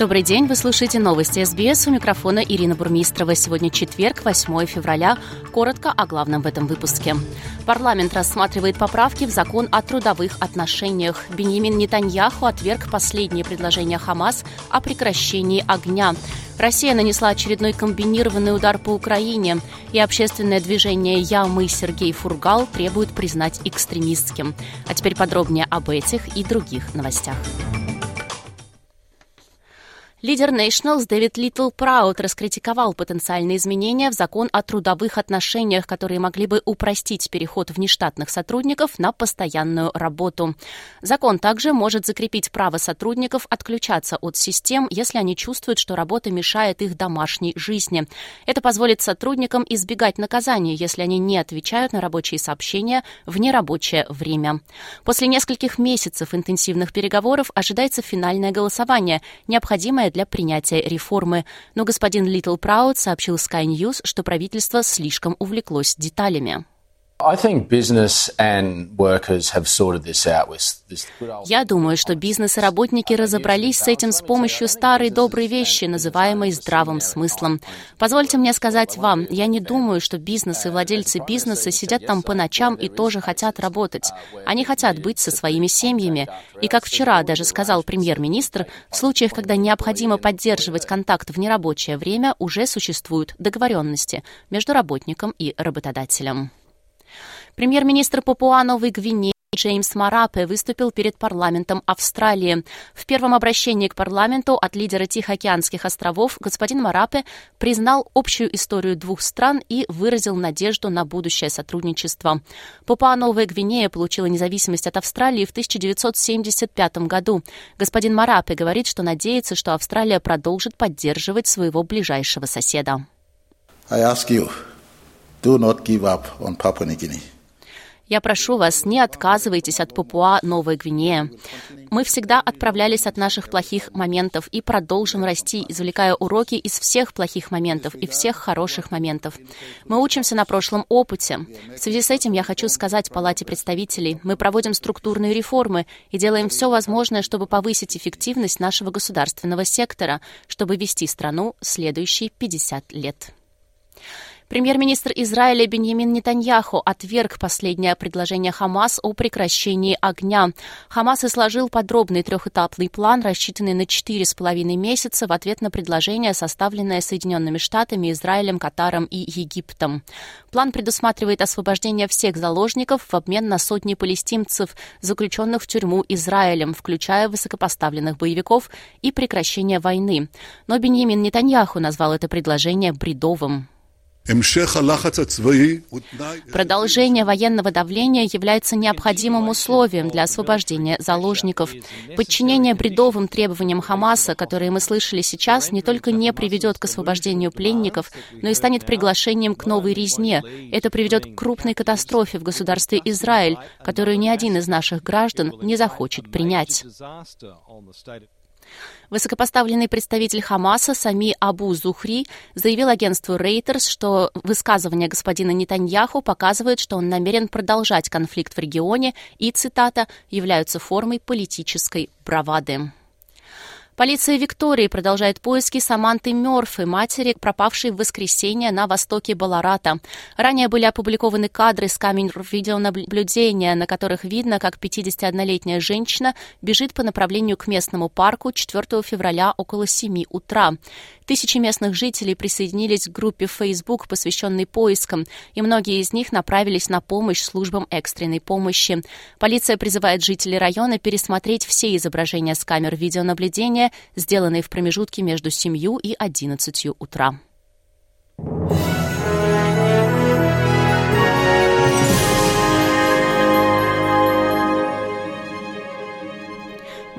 Добрый день, вы слушаете новости СБС. У микрофона Ирина Бурмистрова. Сегодня четверг, 8 февраля. Коротко о главном в этом выпуске. Парламент рассматривает поправки в закон о трудовых отношениях. Беньямин Нетаньяху отверг последнее предложение Хамас о прекращении огня. Россия нанесла очередной комбинированный удар по Украине, и общественное движение «Я, мы, Сергей Фургал» требует признать экстремистским. А теперь подробнее об этих и других новостях. Лидер Nationals Дэвид Литл Праут раскритиковал потенциальные изменения в закон о трудовых отношениях, которые могли бы упростить переход внештатных сотрудников на постоянную работу. Закон также может закрепить право сотрудников отключаться от систем, если они чувствуют, что работа мешает их домашней жизни. Это позволит сотрудникам избегать наказания, если они не отвечают на рабочие сообщения в нерабочее время. После нескольких месяцев интенсивных переговоров ожидается финальное голосование, необходимое для принятия реформы. Но господин Литл Праут сообщил Sky News, что правительство слишком увлеклось деталями. Я думаю, что бизнес и работники разобрались с этим с помощью старой доброй вещи, называемой здравым смыслом. Позвольте мне сказать вам, я не думаю, что бизнес и владельцы бизнеса сидят там по ночам и тоже хотят работать. Они хотят быть со своими семьями. И как вчера даже сказал премьер-министр, в случаях, когда необходимо поддерживать контакт в нерабочее время, уже существуют договоренности между работником и работодателем. Премьер-министр Папуа Новой Гвинеи Джеймс Марапе выступил перед парламентом Австралии. В первом обращении к парламенту от лидера Тихоокеанских островов господин Марапе признал общую историю двух стран и выразил надежду на будущее сотрудничество. Папуа Новая Гвинея получила независимость от Австралии в 1975 году. Господин Марапе говорит, что надеется, что Австралия продолжит поддерживать своего ближайшего соседа. I ask you, do not give up on Papua New Guinea. Я прошу вас, не отказывайтесь от Папуа Новой Гвинея. Мы всегда отправлялись от наших плохих моментов и продолжим расти, извлекая уроки из всех плохих моментов и всех хороших моментов. Мы учимся на прошлом опыте. В связи с этим я хочу сказать Палате представителей, мы проводим структурные реформы и делаем все возможное, чтобы повысить эффективность нашего государственного сектора, чтобы вести страну следующие 50 лет. Премьер-министр Израиля Беньямин Нетаньяху отверг последнее предложение Хамас о прекращении огня. Хамас изложил подробный трехэтапный план, рассчитанный на четыре с половиной месяца в ответ на предложение, составленное Соединенными Штатами, Израилем, Катаром и Египтом. План предусматривает освобождение всех заложников в обмен на сотни палестинцев, заключенных в тюрьму Израилем, включая высокопоставленных боевиков, и прекращение войны. Но Беньямин Нетаньяху назвал это предложение бредовым. Продолжение военного давления является необходимым условием для освобождения заложников. Подчинение бредовым требованиям Хамаса, которые мы слышали сейчас, не только не приведет к освобождению пленников, но и станет приглашением к новой резне. Это приведет к крупной катастрофе в государстве Израиль, которую ни один из наших граждан не захочет принять. Высокопоставленный представитель Хамаса Сами Абу Зухри заявил агентству Reuters, что высказывания господина Нетаньяху показывают, что он намерен продолжать конфликт в регионе и, цитата, являются формой политической бравады. Полиция Виктории продолжает поиски Саманты Мёрфи, матери, пропавшей в воскресенье на востоке Баларата. Ранее были опубликованы кадры с камер видеонаблюдения, на которых видно, как 51-летняя женщина бежит по направлению к местному парку 4 февраля около 7 утра. Тысячи местных жителей присоединились к группе Facebook, посвященной поискам, и многие из них направились на помощь службам экстренной помощи. Полиция призывает жителей района пересмотреть все изображения с камер видеонаблюдения, сделанные в промежутке между 7 и 11 утра.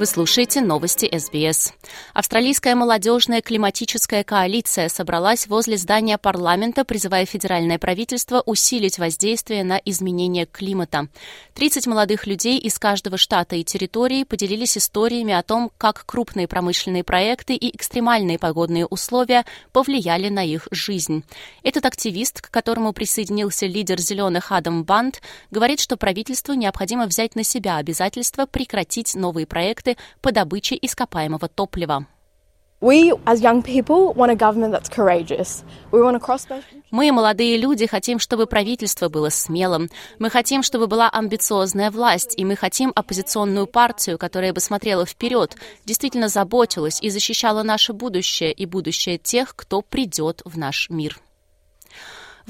Вы слушаете новости СБС. Австралийская молодежная климатическая коалиция собралась возле здания парламента, призывая федеральное правительство усилить воздействие на изменение климата. 30 молодых людей из каждого штата и территории поделились историями о том, как крупные промышленные проекты и экстремальные погодные условия повлияли на их жизнь. Этот активист, к которому присоединился лидер «Зеленых» Адам Банд, говорит, что правительству необходимо взять на себя обязательство прекратить новые проекты проекты по добыче ископаемого топлива. Мы, молодые люди, хотим, чтобы правительство было смелым. Мы хотим, чтобы была амбициозная власть, и мы хотим оппозиционную партию, которая бы смотрела вперед, действительно заботилась и защищала наше будущее и будущее тех, кто придет в наш мир.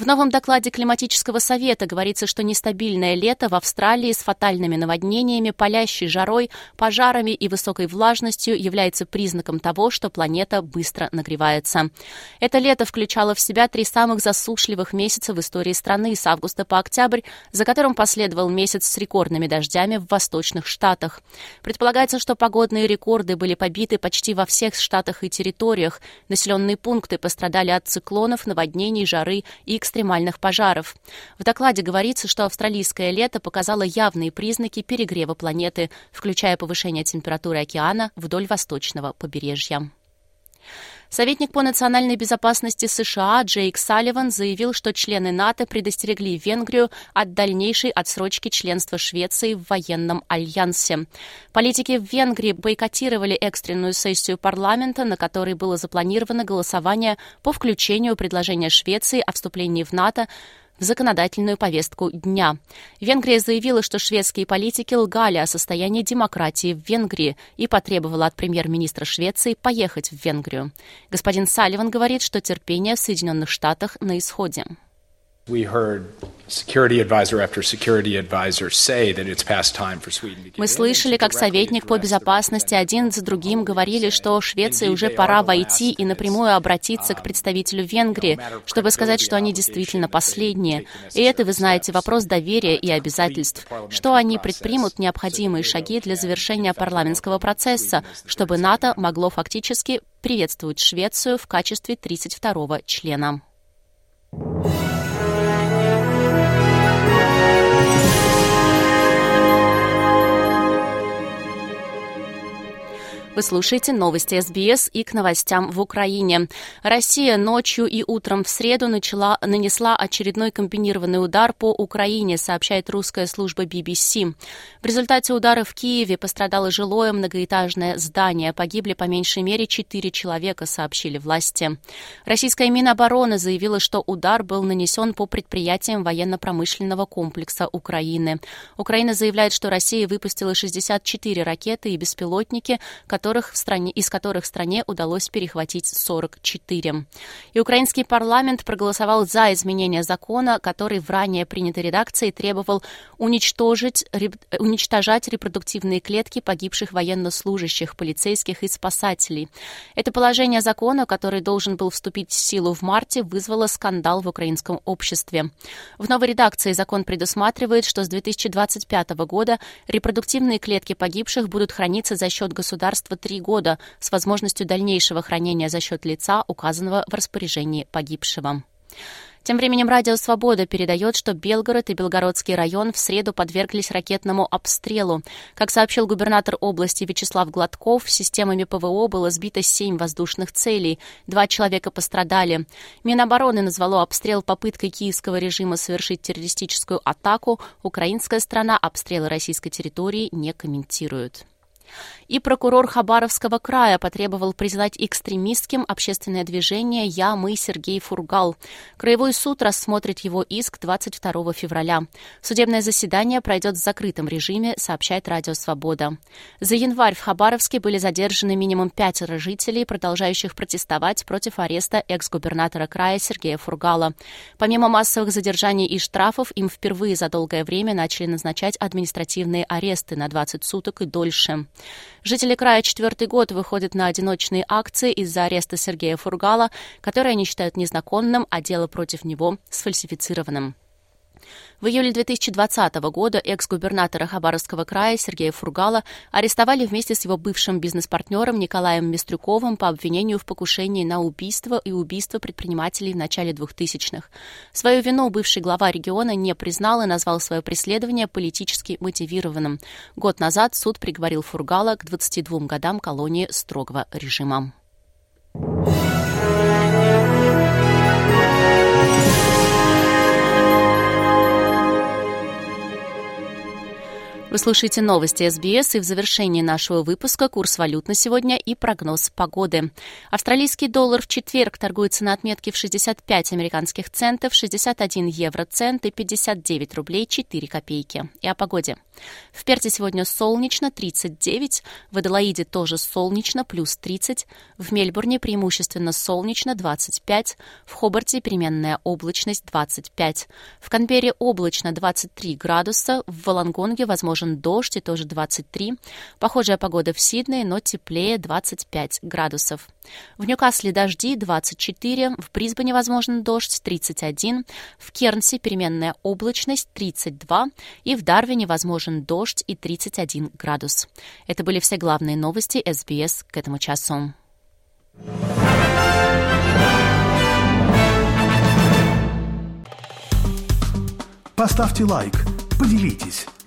В новом докладе Климатического совета говорится, что нестабильное лето в Австралии с фатальными наводнениями, палящей жарой, пожарами и высокой влажностью является признаком того, что планета быстро нагревается. Это лето включало в себя три самых засушливых месяца в истории страны с августа по октябрь, за которым последовал месяц с рекордными дождями в восточных штатах. Предполагается, что погодные рекорды были побиты почти во всех штатах и территориях. Населенные пункты пострадали от циклонов, наводнений, жары и экстремальных пожаров. В докладе говорится, что австралийское лето показало явные признаки перегрева планеты, включая повышение температуры океана вдоль восточного побережья. Советник по национальной безопасности США Джейк Салливан заявил, что члены НАТО предостерегли Венгрию от дальнейшей отсрочки членства Швеции в военном альянсе. Политики в Венгрии бойкотировали экстренную сессию парламента, на которой было запланировано голосование по включению предложения Швеции о вступлении в НАТО в законодательную повестку дня. Венгрия заявила, что шведские политики лгали о состоянии демократии в Венгрии и потребовала от премьер-министра Швеции поехать в Венгрию. Господин Салливан говорит, что терпение в Соединенных Штатах на исходе. Мы слышали, как советник по безопасности один за другим говорили, что Швеции уже пора войти и напрямую обратиться к представителю Венгрии, чтобы сказать, что они действительно последние. И это, вы знаете, вопрос доверия и обязательств. Что они предпримут необходимые шаги для завершения парламентского процесса, чтобы НАТО могло фактически приветствовать Швецию в качестве 32-го члена. Вы слушаете новости СБС и к новостям в Украине. Россия ночью и утром в среду начала, нанесла очередной комбинированный удар по Украине, сообщает русская служба BBC. В результате удара в Киеве пострадало жилое многоэтажное здание. Погибли по меньшей мере четыре человека, сообщили власти. Российская Минобороны заявила, что удар был нанесен по предприятиям военно-промышленного комплекса Украины. Украина заявляет, что Россия выпустила 64 ракеты и беспилотники, которые которых в стране, из которых стране удалось перехватить 44. И украинский парламент проголосовал за изменение закона, который в ранее принятой редакции требовал уничтожить, уничтожать репродуктивные клетки погибших военнослужащих, полицейских и спасателей. Это положение закона, который должен был вступить в силу в марте, вызвало скандал в украинском обществе. В новой редакции закон предусматривает, что с 2025 года репродуктивные клетки погибших будут храниться за счет государства срока три года с возможностью дальнейшего хранения за счет лица, указанного в распоряжении погибшего. Тем временем Радио Свобода передает, что Белгород и Белгородский район в среду подверглись ракетному обстрелу. Как сообщил губернатор области Вячеслав Гладков, системами ПВО было сбито семь воздушных целей. Два человека пострадали. Минобороны назвало обстрел попыткой киевского режима совершить террористическую атаку. Украинская страна обстрелы российской территории не комментирует. И прокурор Хабаровского края потребовал признать экстремистским общественное движение «Я, мы» Сергей Фургал. Краевой суд рассмотрит его иск 22 февраля. Судебное заседание пройдет в закрытом режиме, сообщает Радио Свобода. За январь в Хабаровске были задержаны минимум пятеро жителей, продолжающих протестовать против ареста экс-губернатора края Сергея Фургала. Помимо массовых задержаний и штрафов, им впервые за долгое время начали назначать административные аресты на 20 суток и дольше. Жители края четвертый год выходят на одиночные акции из-за ареста Сергея Фургала, который они считают незаконным, а дело против него сфальсифицированным. В июле 2020 года экс-губернатора Хабаровского края Сергея Фургала арестовали вместе с его бывшим бизнес-партнером Николаем Мистрюковым по обвинению в покушении на убийство и убийство предпринимателей в начале 2000-х. Свою вину бывший глава региона не признал и назвал свое преследование политически мотивированным. Год назад суд приговорил Фургала к 22 годам колонии строгого режима. Вы слушаете новости СБС, и в завершении нашего выпуска курс валют на сегодня и прогноз погоды. Австралийский доллар в четверг торгуется на отметке в 65 американских центов, 61 евроцент и 59 рублей 4 копейки. И о погоде. В Перте сегодня солнечно, 39, в Аделаиде тоже солнечно, плюс 30, в Мельбурне преимущественно солнечно, 25, в Хобарте переменная облачность, 25, в Канберре облачно, 23 градуса, в Волонгонге возможно возможен дождь, и тоже 23. Похожая погода в Сиднее, но теплее 25 градусов. В Ньюкасле дожди 24, в Брисбене возможен дождь 31, в Кернсе переменная облачность 32 и в Дарвине возможен дождь и 31 градус. Это были все главные новости СБС к этому часу. Поставьте лайк, поделитесь